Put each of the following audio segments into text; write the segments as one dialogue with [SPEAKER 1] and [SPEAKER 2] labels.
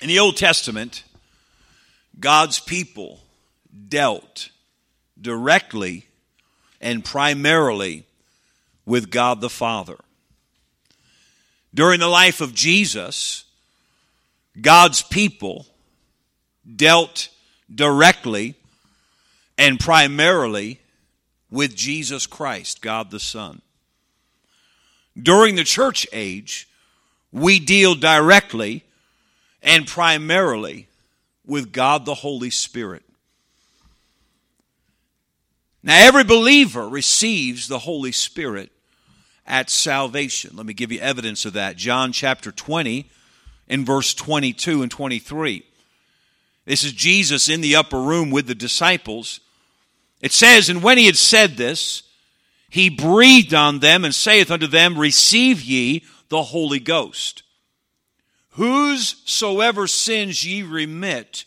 [SPEAKER 1] In the Old Testament, God's people dealt directly and primarily with God the Father. During the life of Jesus, God's people dealt directly and primarily with Jesus Christ, God the Son. During the church age, we deal directly and primarily with God the Holy Spirit. Now, every believer receives the Holy Spirit at salvation. Let me give you evidence of that. John chapter 20 in verse 22 and 23. This is Jesus in the upper room with the disciples. It says, And when he had said this, he breathed on them and saith unto them, Receive ye the Holy Ghost. Whosoever sins ye remit,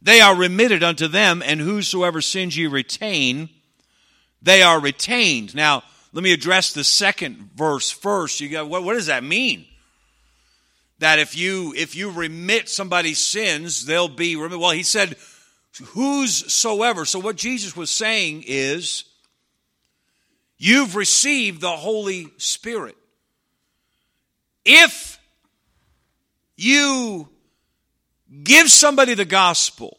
[SPEAKER 1] they are remitted unto them, and whosoever sins ye retain, they are retained. Now, let me address the second verse first. You go, what, what does that mean? That if you if you remit somebody's sins, they'll be remitted. Well, he said, whosoever. So what Jesus was saying is, you've received the Holy Spirit. If you give somebody the gospel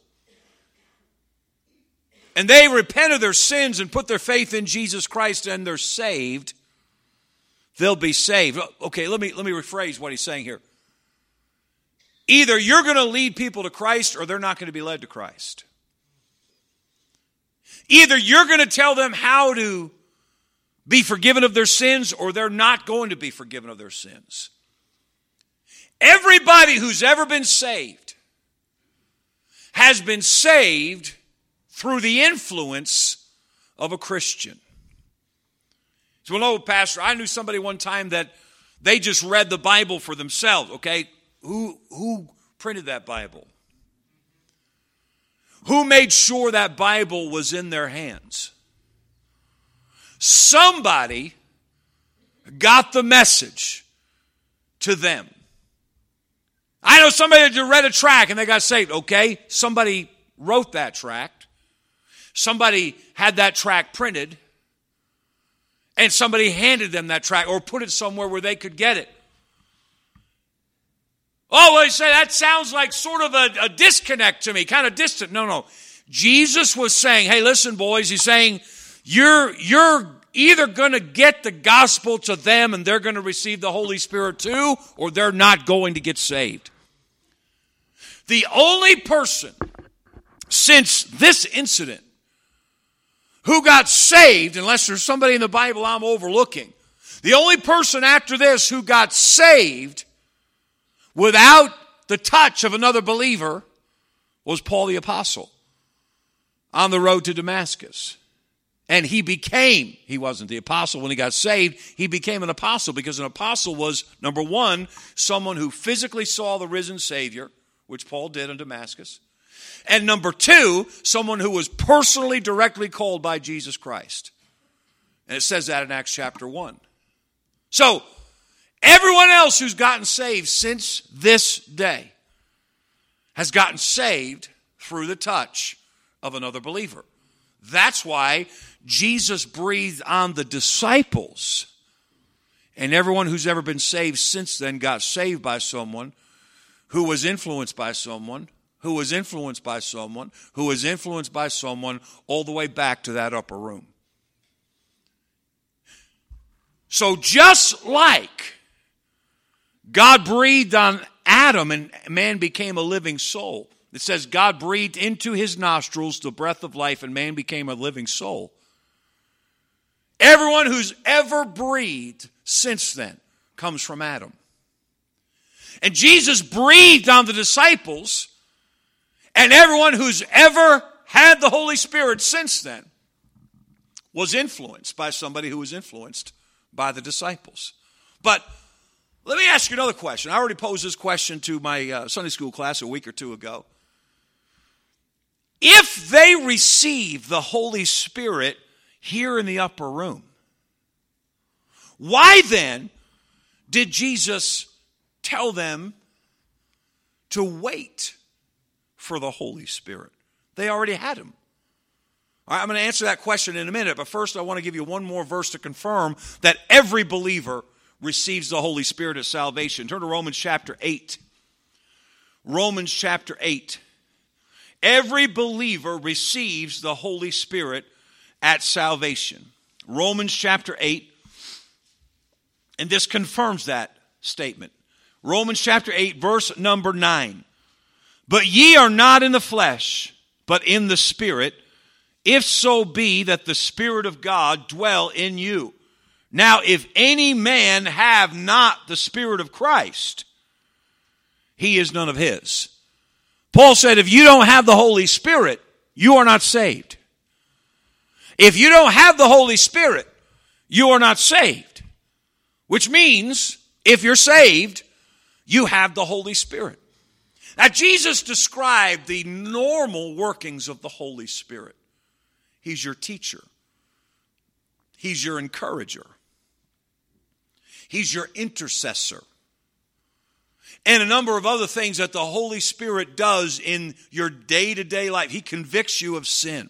[SPEAKER 1] and they repent of their sins and put their faith in Jesus Christ and they're saved, they'll be saved. Okay, let me let me rephrase what he's saying here. Either you're going to lead people to Christ or they're not going to be led to Christ. Either you're going to tell them how to be forgiven of their sins or they're not going to be forgiven of their sins. Everybody who's ever been saved has been saved through the influence of a Christian. So, well, no, Pastor, I knew somebody one time that they just read the Bible for themselves. Okay, who who printed that Bible? Who made sure that Bible was in their hands? Somebody got the message to them. I know somebody that read a track and they got saved. Okay, somebody wrote that tract. Somebody had that track printed. And somebody handed them that track or put it somewhere where they could get it. Oh, well, you say that sounds like sort of a, a disconnect to me, kind of distant. No, no. Jesus was saying, hey, listen, boys, he's saying, you're, you're either going to get the gospel to them and they're going to receive the Holy Spirit too, or they're not going to get saved. The only person since this incident who got saved, unless there's somebody in the Bible I'm overlooking, the only person after this who got saved without the touch of another believer was Paul the Apostle on the road to Damascus. And he became, he wasn't the apostle when he got saved, he became an apostle because an apostle was, number one, someone who physically saw the risen Savior which Paul did in Damascus. And number two, someone who was personally, directly called by Jesus Christ. And it says that in Acts chapter 1. So, everyone else who's gotten saved since this day has gotten saved through the touch of another believer. That's why Jesus breathed on the disciples. And everyone who's ever been saved since then got saved by someone who was influenced by someone, who was influenced by someone, who was influenced by someone, all the way back to that upper room. So, just like God breathed on Adam and man became a living soul, it says God breathed into his nostrils the breath of life and man became a living soul. Everyone who's ever breathed since then comes from Adam. And Jesus breathed on the disciples and everyone who's ever had the Holy Spirit since then was influenced by somebody who was influenced by the disciples. But let me ask you another question. I already posed this question to my uh, Sunday school class a week or two ago. If they receive the Holy Spirit here in the upper room, why then did Jesus tell them to wait for the Holy Spirit. They already had him. All right, I'm going to answer that question in a minute, but first I want to give you one more verse to confirm that every believer receives the Holy Spirit at salvation. Turn to Romans chapter 8. Romans chapter 8. Every believer receives the Holy Spirit at salvation. Romans chapter 8. And this confirms that statement. Romans chapter 8, verse number 9. But ye are not in the flesh, but in the Spirit, if so be that the Spirit of God dwell in you. Now, if any man have not the Spirit of Christ, he is none of his. Paul said, if you don't have the Holy Spirit, you are not saved. If you don't have the Holy Spirit, you are not saved. Which means, if you're saved, you have the Holy Spirit. Now, Jesus described the normal workings of the Holy Spirit. He's your teacher, He's your encourager, He's your intercessor, and a number of other things that the Holy Spirit does in your day to day life. He convicts you of sin.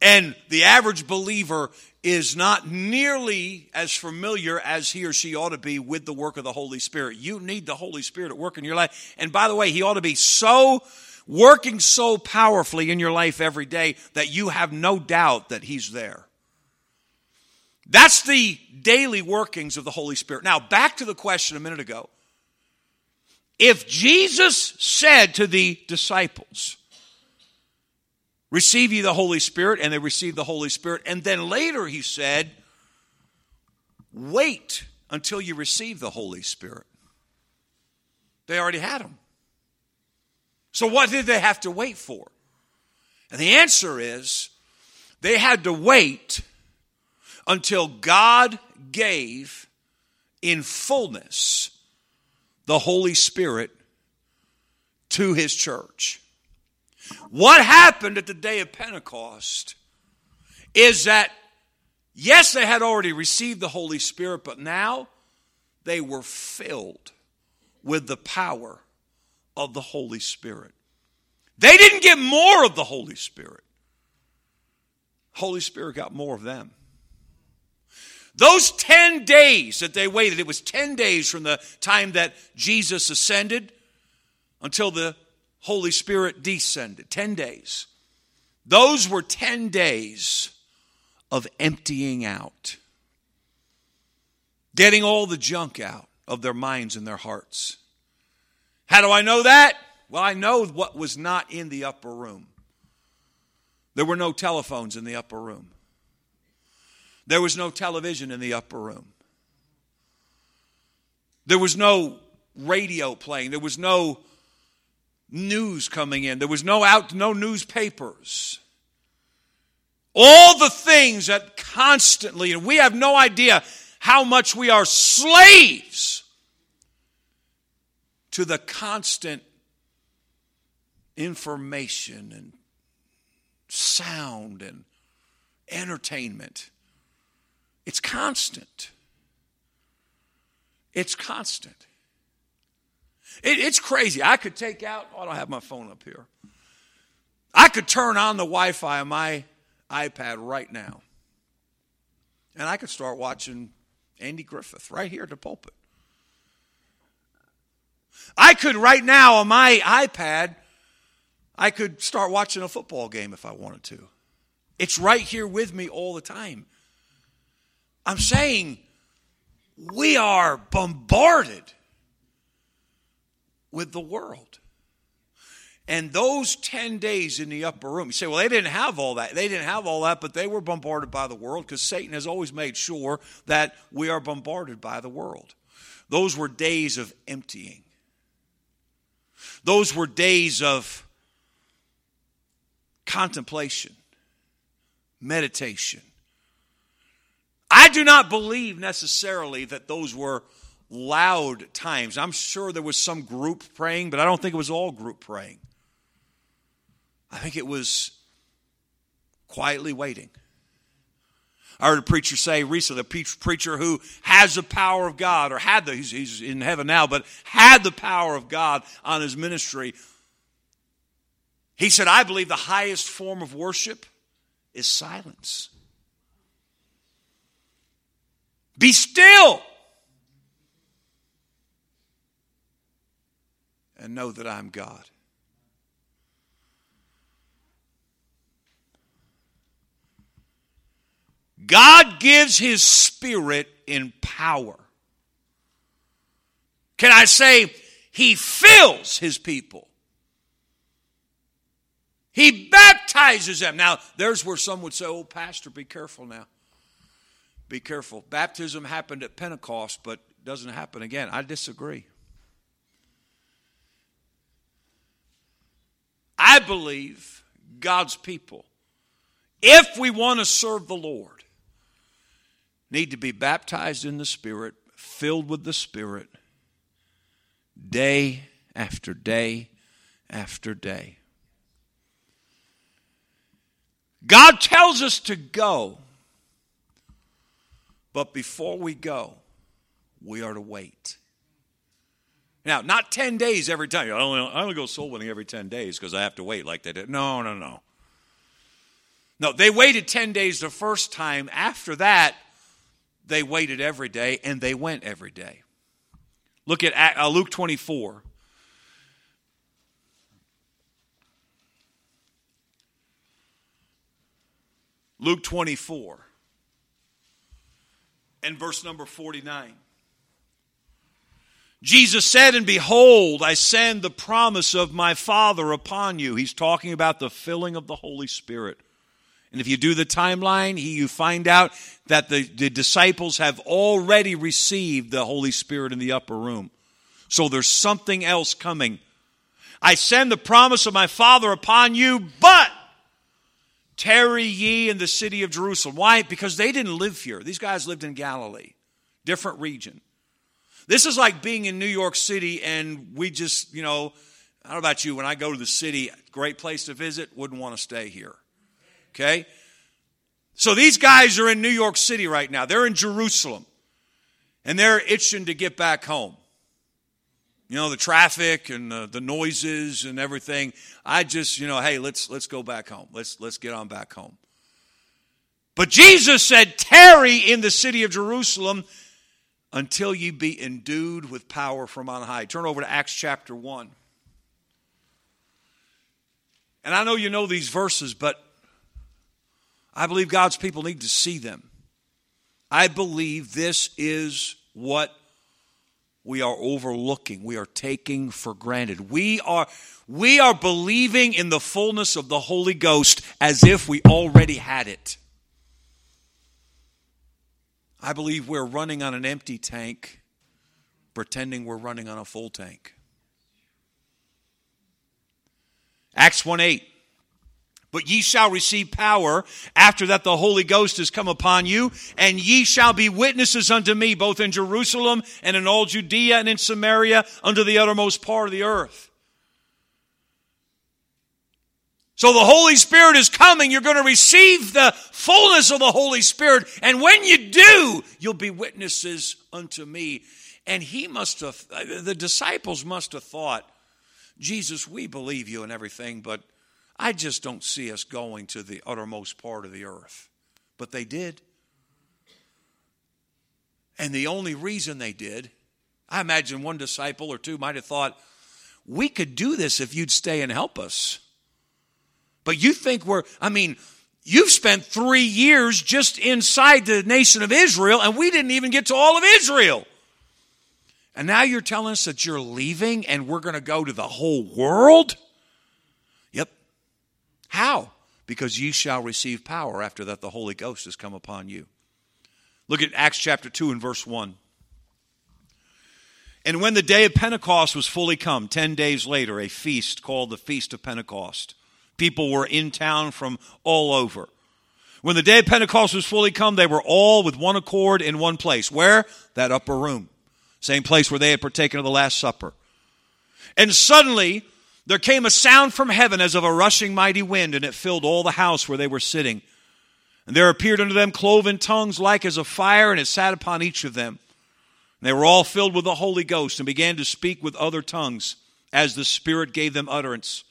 [SPEAKER 1] And the average believer is not nearly as familiar as he or she ought to be with the work of the Holy Spirit. You need the Holy Spirit at work in your life. And by the way, he ought to be so working so powerfully in your life every day that you have no doubt that he's there. That's the daily workings of the Holy Spirit. Now, back to the question a minute ago. If Jesus said to the disciples, receive ye the Holy Spirit, and they received the Holy Spirit. And then later he said, wait until you receive the Holy Spirit. They already had him. So what did they have to wait for? And the answer is they had to wait until God gave in fullness the Holy Spirit to his church. What happened at the day of Pentecost is that, yes, they had already received the Holy Spirit, but now they were filled with the power of the Holy Spirit. They didn't get more of the Holy Spirit. Holy Spirit got more of them. Those 10 days that they waited, it was 10 days from the time that Jesus ascended until the Holy Spirit descended. 10 days. Those were 10 days of emptying out, getting all the junk out of their minds and their hearts. How do I know that? Well, I know what was not in the upper room. There were no telephones in the upper room. There was no television in the upper room. There was no radio playing. There was no news coming in. There was no out, no newspapers. All the things that constantly, and we have no idea how much we are slaves to the constant information and sound and entertainment. It's constant. It's constant. It, it's crazy. I could take out, oh, I don't have my phone up here. I could turn on the Wi Fi on my iPad right now. And I could start watching Andy Griffith right here at the pulpit. I could right now on my iPad, I could start watching a football game if I wanted to. It's right here with me all the time. I'm saying we are bombarded with the world. And those 10 days in the upper room, you say, well, they didn't have all that. They didn't have all that, but they were bombarded by the world because Satan has always made sure that we are bombarded by the world. Those were days of emptying, those were days of contemplation, meditation. I do not believe necessarily that those were loud times. I'm sure there was some group praying, but I don't think it was all group praying. I think it was quietly waiting. I heard a preacher say recently, a preacher who has the power of God, or had the, he's, he's in heaven now, but had the power of God on his ministry. He said, I believe the highest form of worship is silence. Be still and know that I'm God. God gives His Spirit in power. Can I say, He fills His people? He baptizes them. Now, there's where some would say, Oh, Pastor, be careful now. Be careful. Baptism happened at Pentecost, but doesn't happen again. I disagree. I believe God's people, if we want to serve the Lord, need to be baptized in the Spirit, filled with the Spirit, day after day after day. God tells us to go, but before we go, we are to wait. Now, not 10 days every time. I only, I only go soul winning every 10 days because I have to wait like they did. No, no, no. No, they waited 10 days the first time. After that, they waited every day and they went every day. Look at uh, Luke 24. Luke 24 and verse number 49. Jesus said, And behold, I send the promise of my Father upon you. He's talking about the filling of the Holy Spirit. And if you do the timeline, you find out that the, the disciples have already received the Holy Spirit in the upper room. So there's something else coming. I send the promise of my Father upon you, but tarry ye in the city of Jerusalem. Why? Because they didn't live here. These guys lived in Galilee, different region. This is like being in New York City and we just, you know, I don't know about you, when I go to the city, great place to visit, wouldn't want to stay here. Okay? So these guys are in New York City right now. They're in Jerusalem. And they're itching to get back home. You know, the traffic and the, the noises and everything. I just, you know, hey, let's let's go back home. Let's let's get on back home. But Jesus said, tarry in the city of Jerusalem until you be endued with power from on high. Turn over to Acts chapter 1. And I know you know these verses, but I believe God's people need to see them. I believe this is what we are overlooking, we are taking for granted. We are we are believing in the fullness of the Holy Ghost as if we already had it. I believe we're running on an empty tank pretending we're running on a full tank. Acts 1 8. But ye shall receive power after that the Holy Ghost is come upon you, and ye shall be witnesses unto me both in Jerusalem and in all Judea and in Samaria unto the uttermost part of the earth. So the Holy Spirit is coming. You're going to receive the fullness of the Holy Spirit. And when you do, you'll be witnesses unto me. And he must have, the disciples must have thought, Jesus, we believe you and everything, but I just don't see us going to the uttermost part of the earth. But they did. And the only reason they did, I imagine one disciple or two might have thought, we could do this if you'd stay and help us. But you think we're, I mean, you've spent three years just inside the nation of Israel, and we didn't even get to all of Israel. And now you're telling us that you're leaving and we're going to go to the whole world? Yep. How? Because ye shall receive power after that the Holy Ghost has come upon you. Look at Acts chapter 2 and verse 1. And when the day of Pentecost was fully come, 10 days later, a feast called the Feast of Pentecost. People were in town from all over. When the day of Pentecost was fully come, they were all with one accord in one place. Where? That upper room. Same place where they had partaken of the Last Supper. And suddenly, there came a sound from heaven as of a rushing mighty wind, and it filled all the house where they were sitting. And there appeared unto them cloven tongues like as of fire, and it sat upon each of them. And they were all filled with the Holy Ghost and began to speak with other tongues as the Spirit gave them utterance.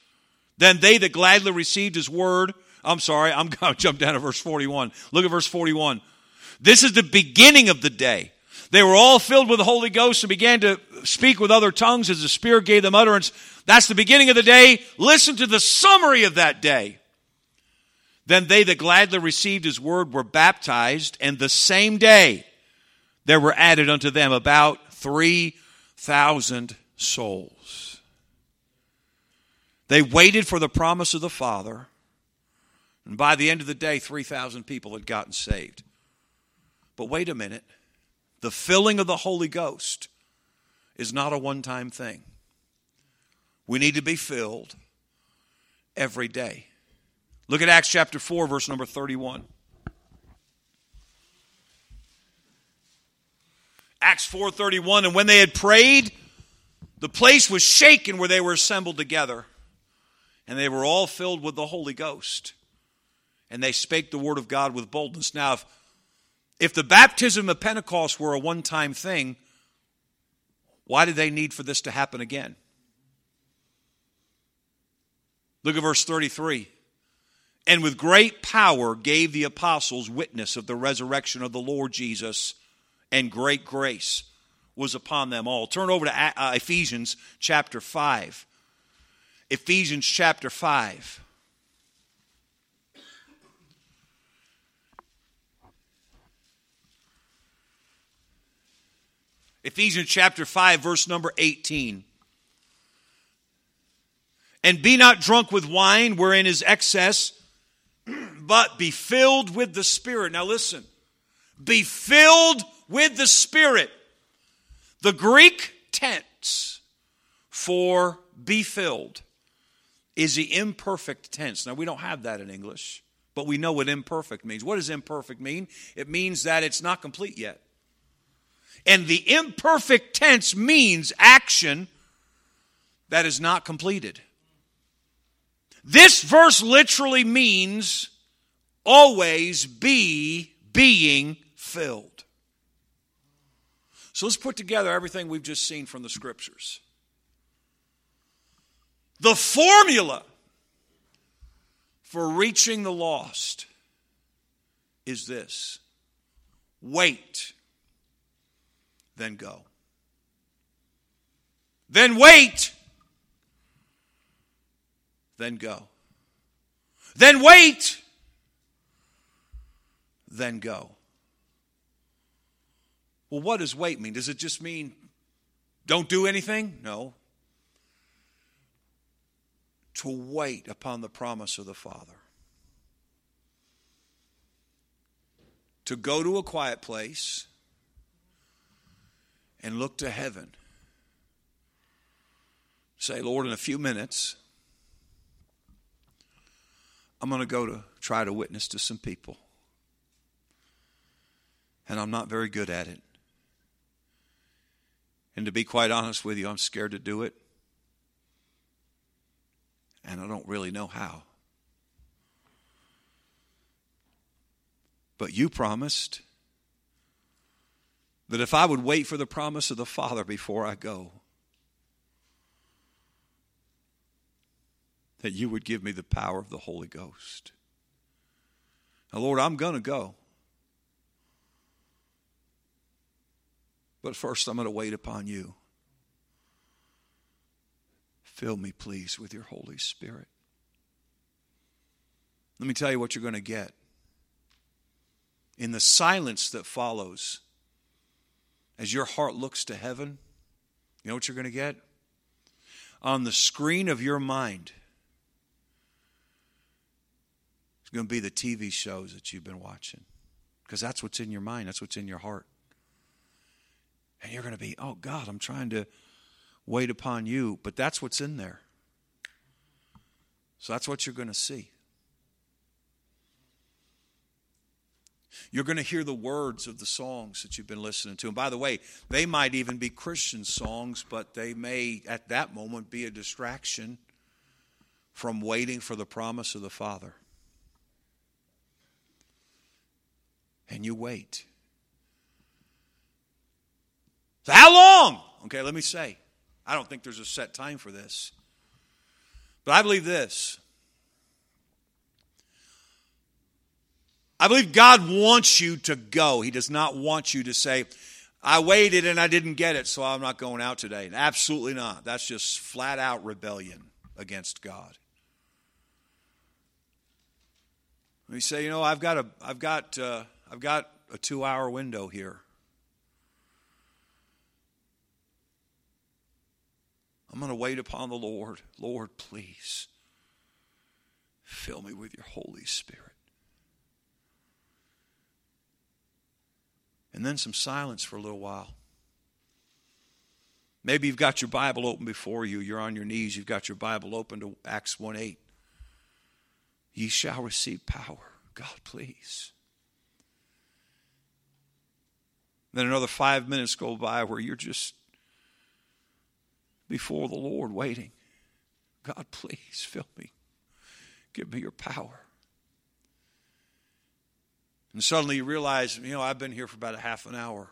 [SPEAKER 1] Then they that gladly received his word, I'm sorry, I'm going to jump down to verse 41. Look at verse 41. This is the beginning of the day. They were all filled with the Holy Ghost and began to speak with other tongues as the Spirit gave them utterance. That's the beginning of the day. Listen to the summary of that day. Then they that gladly received his word were baptized, and the same day there were added unto them about 3,000 souls. They waited for the promise of the Father, and by the end of the day, 3,000 people had gotten saved. But wait a minute the filling of the Holy Ghost is not a one time thing. We need to be filled every day. Look at Acts chapter 4, verse number 31. Acts 4:31 and when they had prayed the place was shaken where they were assembled together and they were all filled with the Holy Ghost and they spake the word of God with boldness. Now if if the baptism of Pentecost were a one-time thing, why did they need for this to happen again? Look at verse 33 and with great power gave the apostles witness of the resurrection of the Lord Jesus, and great grace was upon them all. Turn over to uh, Ephesians chapter 5. Ephesians chapter 5. Ephesians chapter 5, verse number 18. And be not drunk with wine, wherein is excess but be filled with the Spirit. Now listen, be filled with the Spirit. The Greek tense for be filled is the imperfect tense. Now we don't have that in English, but we know what imperfect means. What does imperfect mean? It means that it's not complete yet. And the imperfect tense means action that is not completed. This verse literally means always be being filled. So let's put together everything we've just seen from the scriptures. The formula for reaching the lost is this wait, then go. Then wait, then go. Then wait, then go. Well, what does wait mean? Does it just mean don't do anything? No. To wait upon the promise of the Father. To go to a quiet place and look to heaven. Say, Lord, in a few minutes, I'm going to go to try to witness to some people. And I'm not very good at it. And to be quite honest with you, I'm scared to do it. And I don't really know how. But you promised that if I would wait for the promise of the Father before I go, that you would give me the power of the Holy Ghost. Now, Lord, I'm going to go. But first, I'm going to wait upon you. Fill me, please, with your Holy Spirit. Let me tell you what you're going to get. In the silence that follows, as your heart looks to heaven, you know what you're going to get? On the screen of your mind, it's going to be the TV shows that you've been watching. Because that's what's in your mind, that's what's in your heart. And you're going to be, oh God, I'm trying to wait upon you. But that's what's in there. So that's what you're going to see. You're going to hear the words of the songs that you've been listening to. And by the way, they might even be Christian songs, but they may, at that moment, be a distraction from waiting for the promise of the Father. and you wait. How long? Okay, let me say. I don't think there's a set time for this. But I believe this. I believe God wants you to go. He does not want you to say, I waited and I didn't get it, so I'm not going out today. Absolutely not. That's just flat out rebellion against God. We say, you know, I've got a, I've got, uh, I've got a two-hour window here. I'm going to wait upon the Lord. Lord, please fill me with your Holy Spirit. And then some silence for a little while. Maybe you've got your Bible open before you. You're on your knees. You've got your Bible open to Acts 1 8. Ye shall receive power. God, please. Then another five minutes go by where you're just before the Lord waiting. God, please fill me. Give me your power. And suddenly you realize, you know, I've been here for about a half an hour.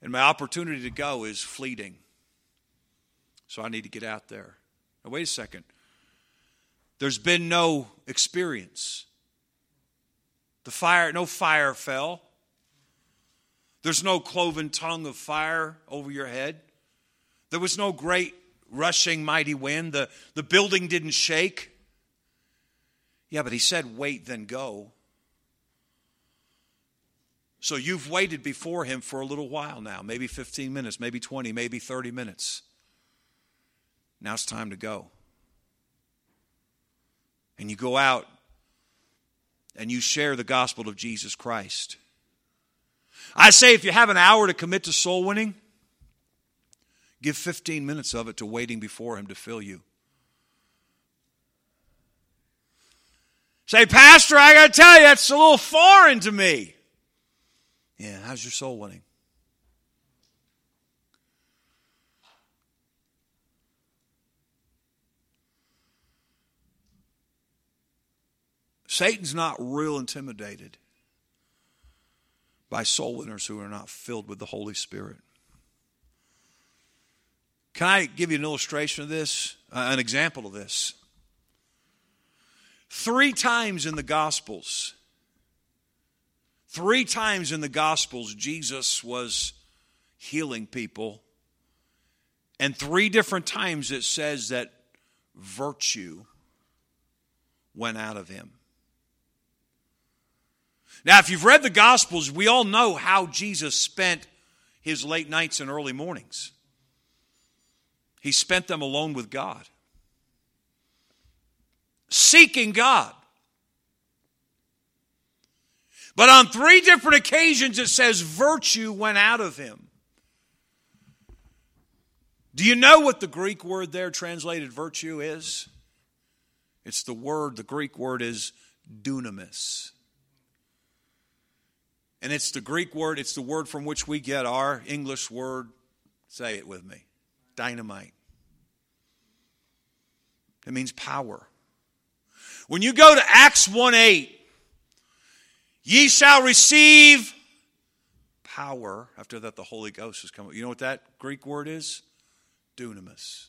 [SPEAKER 1] And my opportunity to go is fleeting. So I need to get out there. Now, wait a second. There's been no experience. The fire, no fire fell. There's no cloven tongue of fire over your head. There was no great rushing mighty wind. The, the building didn't shake. Yeah, but he said, wait, then go. So you've waited before him for a little while now, maybe 15 minutes, maybe 20, maybe 30 minutes. Now it's time to go. And you go out and you share the gospel of Jesus Christ. I say if you have an hour to commit to soul winning, give 15 minutes of it to waiting before Him to fill you. Say, Pastor, I got to tell you, that's a little foreign to me. Yeah, how's your soul winning? Satan's not real intimidated by soul winners who are not filled with the Holy Spirit. Can I give you an illustration of this? Uh, an example of this? Three times in the Gospels, three times in the Gospels, Jesus was healing people. And three different times it says that virtue went out of him. Now, if you've read the Gospels, we all know how Jesus spent his late nights and early mornings. He spent them alone with God, seeking God. But on three different occasions, it says virtue went out of him. Do you know what the Greek word there translated virtue is? It's the word, the Greek word is dunamis. And it's the Greek word, it's the word from which we get our English word. Say it with me dynamite. It means power. When you go to Acts 1 8, ye shall receive power. After that, the Holy Ghost has come. You know what that Greek word is? Dunamis.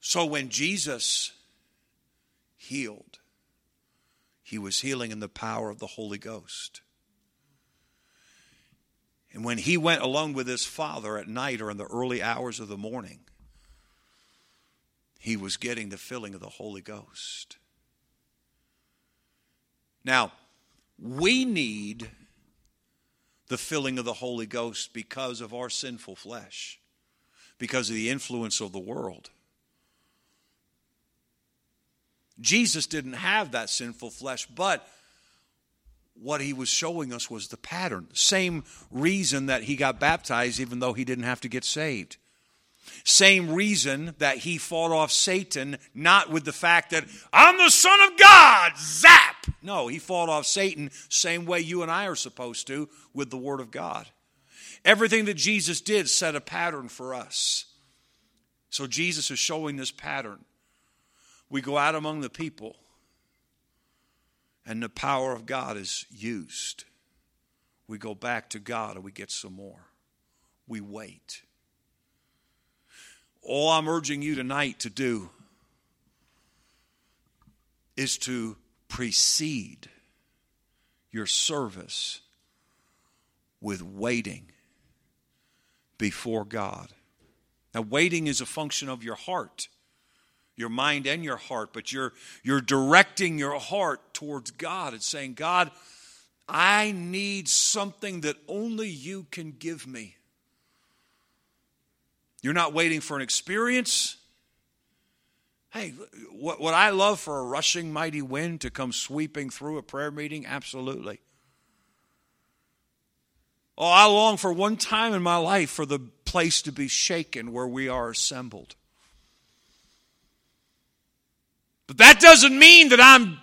[SPEAKER 1] So when Jesus healed, he was healing in the power of the Holy Ghost. And when he went alone with his father at night or in the early hours of the morning, he was getting the filling of the Holy Ghost. Now, we need the filling of the Holy Ghost because of our sinful flesh, because of the influence of the world. Jesus didn't have that sinful flesh, but what he was showing us was the pattern. Same reason that he got baptized, even though he didn't have to get saved. Same reason that he fought off Satan, not with the fact that I'm the Son of God, zap! No, he fought off Satan same way you and I are supposed to with the Word of God. Everything that Jesus did set a pattern for us. So Jesus is showing this pattern. we go out among the people and the power of God is used. We go back to God and we get some more. We wait. All I'm urging you tonight to do is to precede your service with waiting before God. Now, waiting is a function of your heart, your mind and your heart, but you're, you're directing your heart towards God and saying, God, I need something that only you can give me. You're not waiting for an experience. Hey, what, what I love for a rushing mighty wind to come sweeping through a prayer meeting? Absolutely. Oh, I long for one time in my life for the place to be shaken where we are assembled. But that doesn't mean that I'm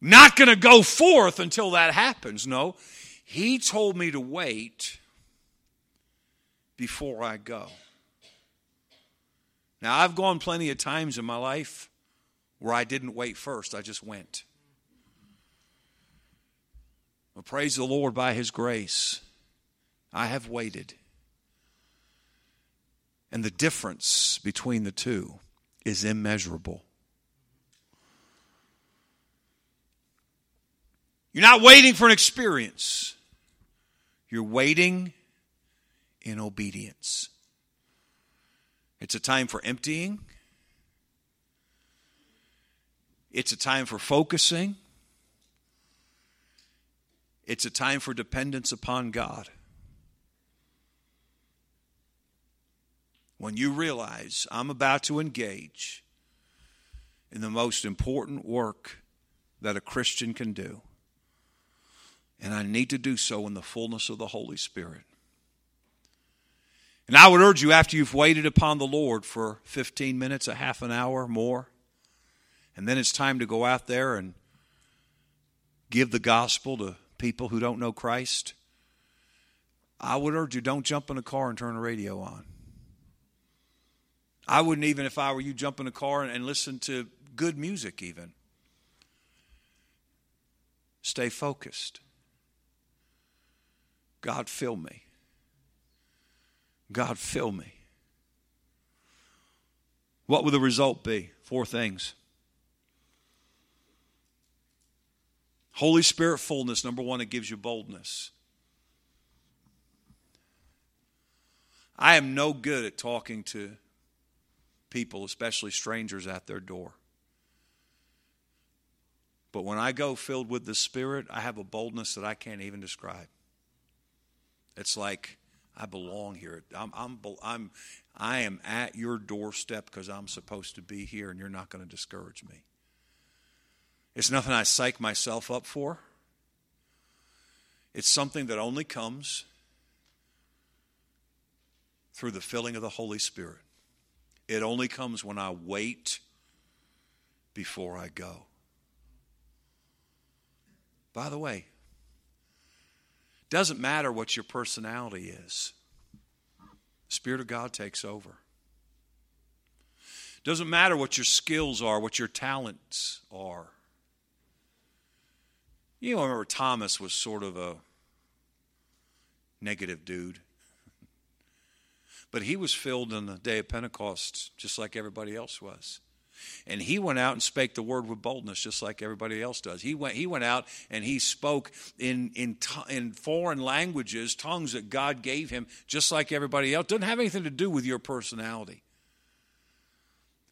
[SPEAKER 1] not going to go forth until that happens. No, he told me to wait before I go. Now, I've gone plenty of times in my life where I didn't wait first, I just went. But praise the Lord by His grace, I have waited. And the difference between the two is immeasurable. You're not waiting for an experience, you're waiting in obedience. It's a time for emptying. It's a time for focusing. It's a time for dependence upon God. When you realize I'm about to engage in the most important work that a Christian can do, and I need to do so in the fullness of the Holy Spirit. And I would urge you, after you've waited upon the Lord for 15 minutes, a half an hour more, and then it's time to go out there and give the gospel to people who don't know Christ, I would urge you don't jump in a car and turn the radio on. I wouldn't even, if I were you, jump in a car and listen to good music, even. Stay focused. God, fill me. God, fill me. What will the result be? Four things. Holy Spirit fullness, number one, it gives you boldness. I am no good at talking to people, especially strangers, at their door. But when I go filled with the Spirit, I have a boldness that I can't even describe. It's like I belong here. I'm, I'm, I'm, I am at your doorstep because I'm supposed to be here, and you're not going to discourage me. It's nothing I psych myself up for. It's something that only comes through the filling of the Holy Spirit. It only comes when I wait before I go. By the way, doesn't matter what your personality is. The Spirit of God takes over. Doesn't matter what your skills are, what your talents are. You know, I remember Thomas was sort of a negative dude. But he was filled on the day of Pentecost just like everybody else was. And he went out and spake the word with boldness, just like everybody else does. He went, he went out and he spoke in, in, in foreign languages, tongues that God gave him, just like everybody else. Doesn't have anything to do with your personality.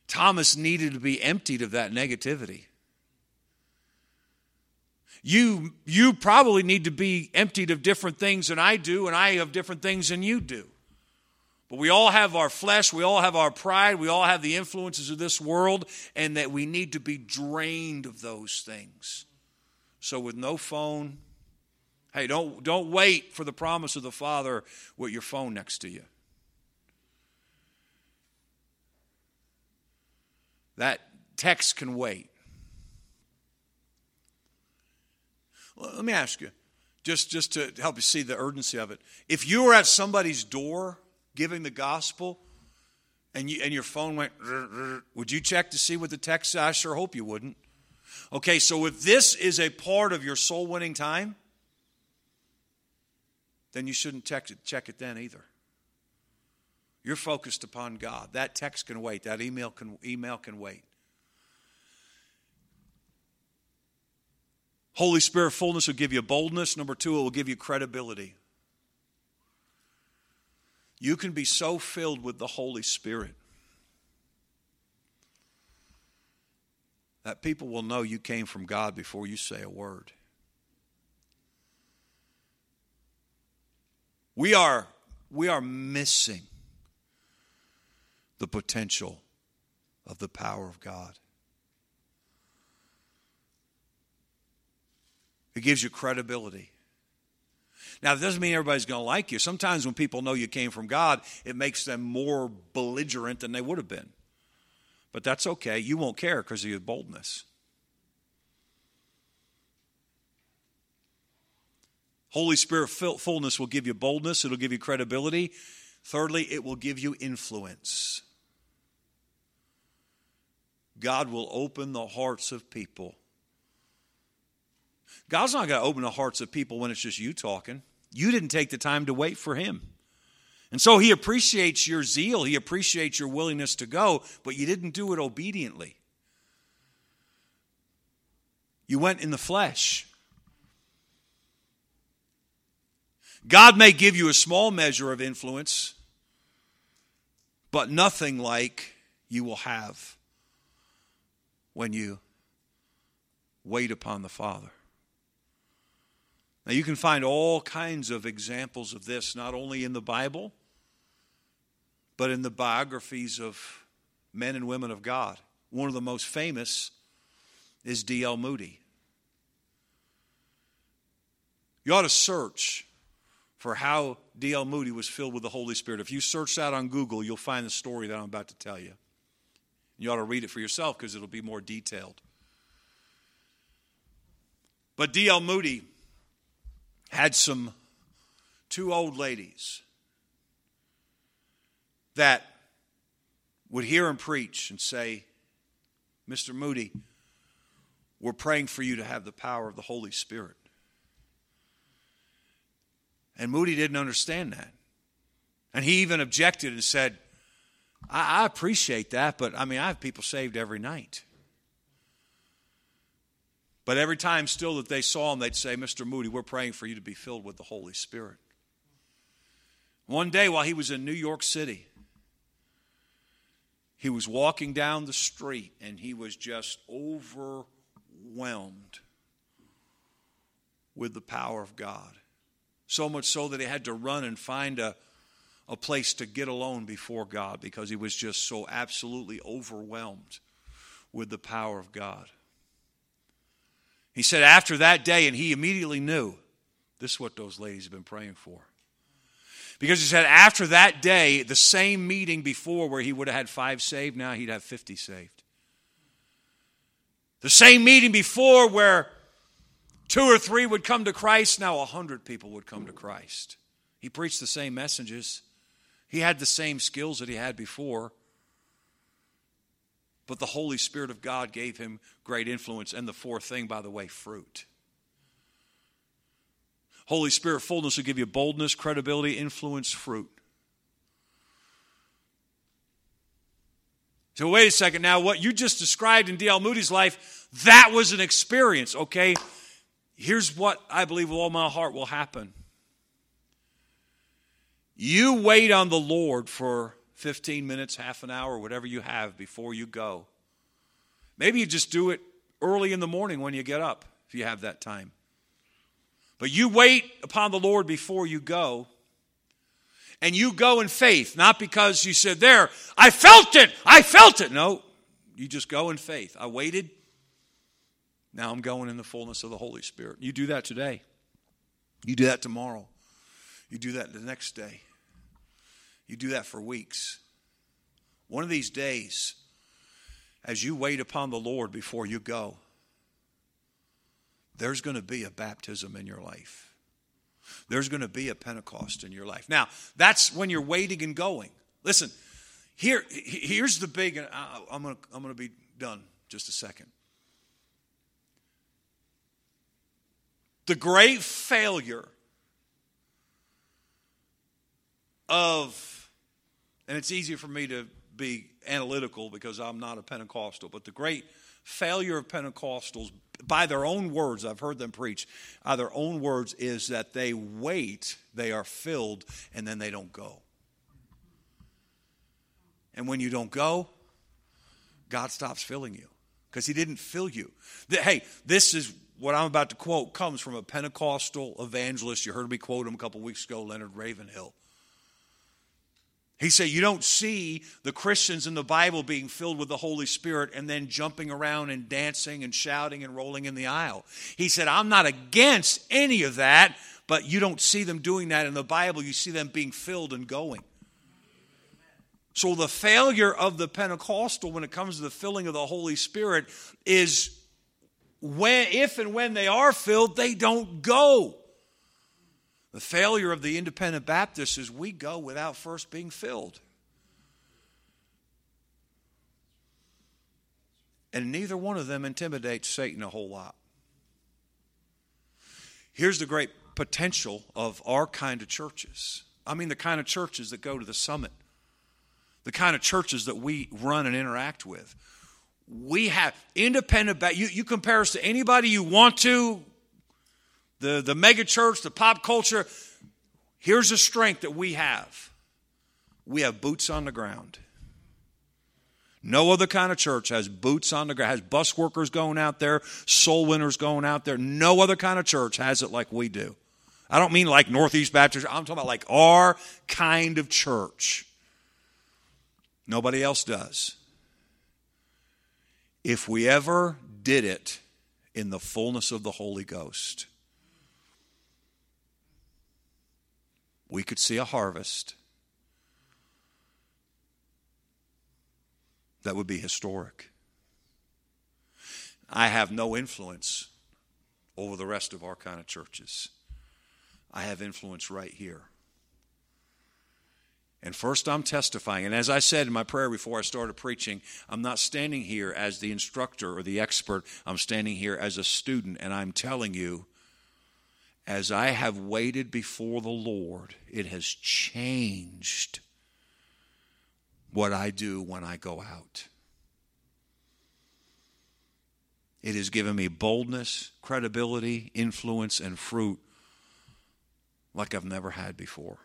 [SPEAKER 1] Thomas needed to be emptied of that negativity. You, you probably need to be emptied of different things than I do, and I have different things than you do. But we all have our flesh, we all have our pride, we all have the influences of this world, and that we need to be drained of those things. So, with no phone, hey, don't, don't wait for the promise of the Father with your phone next to you. That text can wait. Well, let me ask you, just, just to help you see the urgency of it. If you were at somebody's door, giving the gospel and, you, and your phone went, would you check to see what the text? I sure hope you wouldn't. Okay, so if this is a part of your soul winning time, then you shouldn't check it, check it then either. You're focused upon God. That text can wait. That email can email can wait. Holy Spirit fullness will give you boldness. Number two, it will give you credibility. You can be so filled with the Holy Spirit that people will know you came from God before you say a word. We are, we are missing the potential of the power of God. It gives you credibility. Now, it doesn't mean everybody's going to like you. Sometimes when people know you came from God, it makes them more belligerent than they would have been. But that's okay. You won't care because of your boldness. Holy Spirit fullness will give you boldness, it'll give you credibility. Thirdly, it will give you influence. God will open the hearts of people God's not going to open the hearts of people when it's just you talking. You didn't take the time to wait for Him. And so He appreciates your zeal, He appreciates your willingness to go, but you didn't do it obediently. You went in the flesh. God may give you a small measure of influence, but nothing like you will have when you wait upon the Father. Now, you can find all kinds of examples of this, not only in the Bible, but in the biographies of men and women of God. One of the most famous is D.L. Moody. You ought to search for how D.L. Moody was filled with the Holy Spirit. If you search that on Google, you'll find the story that I'm about to tell you. You ought to read it for yourself because it'll be more detailed. But D.L. Moody had some two old ladies that would hear him preach and say, Mr. Moody, we're praying for you to have the power of the Holy Spirit. And Moody didn't understand that. And he even objected and said, I, appreciate that, but I mean, I have people saved every night. But every time still that they saw him, they'd say, Mr. Moody, we're praying for you to be filled with the Holy Spirit. One day while he was in New York City, he was walking down the street and he was just overwhelmed with the power of God. So much so that he had to run and find a, a place to get alone before God because he was just so absolutely overwhelmed with the power of God. He said, after that day, and he immediately knew this is what those ladies have been praying for. Because he said, after that day, the same meeting before where he would have had five saved, now he'd have 50 saved. The same meeting before where two or three would come to Christ, now a hundred people would come to Christ. He preached the same messages, he had the same skills that he had before. But the Holy Spirit of God gave him great influence. And the fourth thing, by the way, fruit. Holy Spirit fullness will give you boldness, credibility, influence, fruit. So, wait a second now, what you just described in D.L. Moody's life, that was an experience, okay? Here's what I believe with all my heart will happen. You wait on the Lord for 15 minutes, half an hour, whatever you have before you go. Maybe you just do it early in the morning when you get up, if you have that time. But you wait upon the Lord before you go. And you go in faith, not because you said, There, I felt it, I felt it. No, you just go in faith. I waited. Now I'm going in the fullness of the Holy Spirit. You do that today. You do that tomorrow. You do that the next day. You do that for weeks. One of these days, as you wait upon the Lord before you go, there's going to be a baptism in your life. There's going to be a Pentecost in your life. Now, that's when you're waiting and going. Listen, Here, here's the big, I'm going to I'm going to be done just a second. The great failure of, and it's easier for me to be analytical because I'm not a Pentecostal, but the great failure of Pentecostals, by their own words, I've heard them preach, by their own words, is that they wait, they are filled, and then they don't go. And when you don't go, God stops filling you because He didn't fill you. Hey, this is what I'm about to quote comes from a Pentecostal evangelist. You heard me quote him a couple weeks ago, Leonard Ravenhill. He said, You don't see the Christians in the Bible being filled with the Holy Spirit and then jumping around and dancing and shouting and rolling in the aisle. He said, I'm not against any of that, but you don't see them doing that in the Bible. You see them being filled and going. So the failure of the Pentecostal when it comes to the filling of the Holy Spirit is when, if and when they are filled, they don't go. The failure of the independent Baptists is we go without first being filled. And neither one of them intimidates Satan a whole lot. Here's the great potential of our kind of churches. I mean, the kind of churches that go to the summit, the kind of churches that we run and interact with. We have independent, you, you compare us to anybody you want to, the, the mega church, the pop culture. Here's a strength that we have we have boots on the ground. No other kind of church has boots on the ground, has bus workers going out there, soul winners going out there. No other kind of church has it like we do. I don't mean like Northeast Baptist, I'm talking about like our kind of church. Nobody else does. If we ever did it in the fullness of the Holy Ghost, we could see a harvest that would be historic. I have no influence over the rest of our kind of churches. I have influence right here. And first, I'm testifying. And as I said in my prayer before I started preaching, I'm not standing here as the instructor or the expert. I'm standing here as a student, and I'm telling you as I have waited before the Lord, it has changed what I do when I go out. It has given me boldness, credibility, influence, and fruit like I've never had before.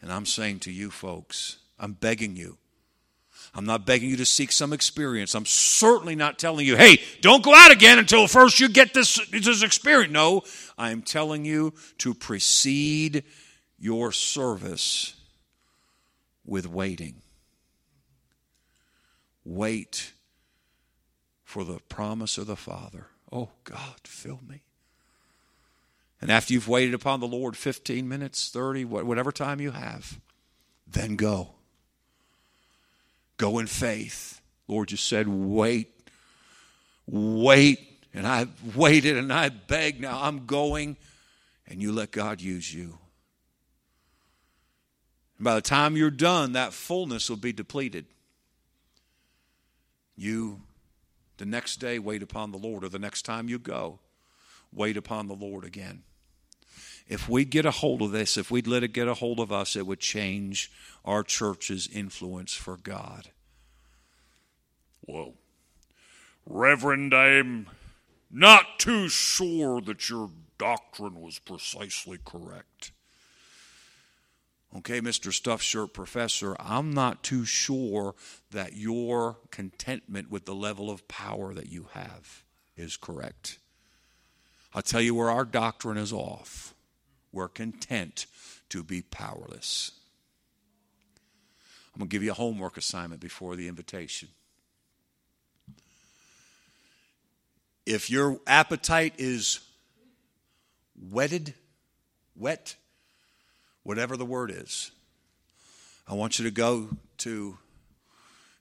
[SPEAKER 1] And I'm saying to you folks, I'm begging you, I'm not begging you to seek some experience. I'm certainly not telling you, hey, don't go out again until first you get this, this experience. No, I am telling you to precede your service with waiting. Wait for the promise of the Father. Oh, God, fill me. And after you've waited upon the Lord 15 minutes, 30, whatever time you have, then go. Go in faith. Lord, just said, wait, wait. And I've waited and I begged. Now I'm going. And you let God use you. And by the time you're done, that fullness will be depleted. You, the next day, wait upon the Lord, or the next time you go, wait upon the Lord again. If we get a hold of this, if we'd let it get a hold of us, it would change our church's influence for God. Well, Reverend, I'm not too sure that your doctrine was precisely correct. Okay, Mr. Stuffed Shirt Professor, I'm not too sure that your contentment with the level of power that you have is correct. I'll tell you where our doctrine is off. We're content to be powerless. I'm going to give you a homework assignment before the invitation. If your appetite is wetted, wet, whatever the word is, I want you to go to,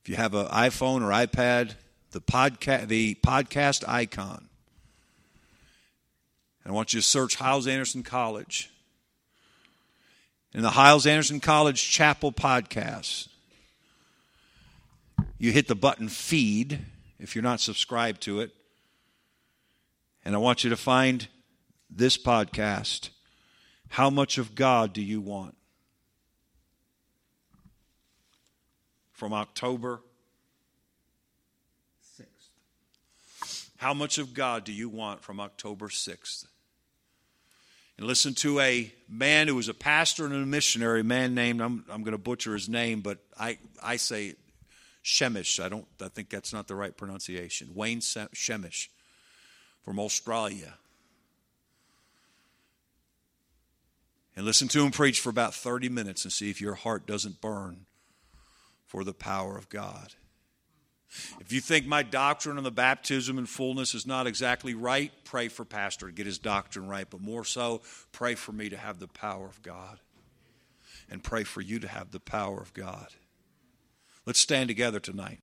[SPEAKER 1] if you have an iPhone or iPad, the podcast, the podcast icon. And I want you to search Hyles Anderson College. in the Hyles Anderson College Chapel podcast. You hit the button feed if you're not subscribed to it. And I want you to find this podcast. How much of God do you want? From October 6th. How much of God do you want from October 6th? And listen to a man who was a pastor and a missionary, a man named, I'm, I'm going to butcher his name, but I, I say Shemish. I, don't, I think that's not the right pronunciation. Wayne Shemish from Australia. And listen to him preach for about 30 minutes and see if your heart doesn't burn for the power of God. If you think my doctrine on the baptism and fullness is not exactly right, pray for Pastor to get his doctrine right. But more so, pray for me to have the power of God. And pray for you to have the power of God. Let's stand together tonight.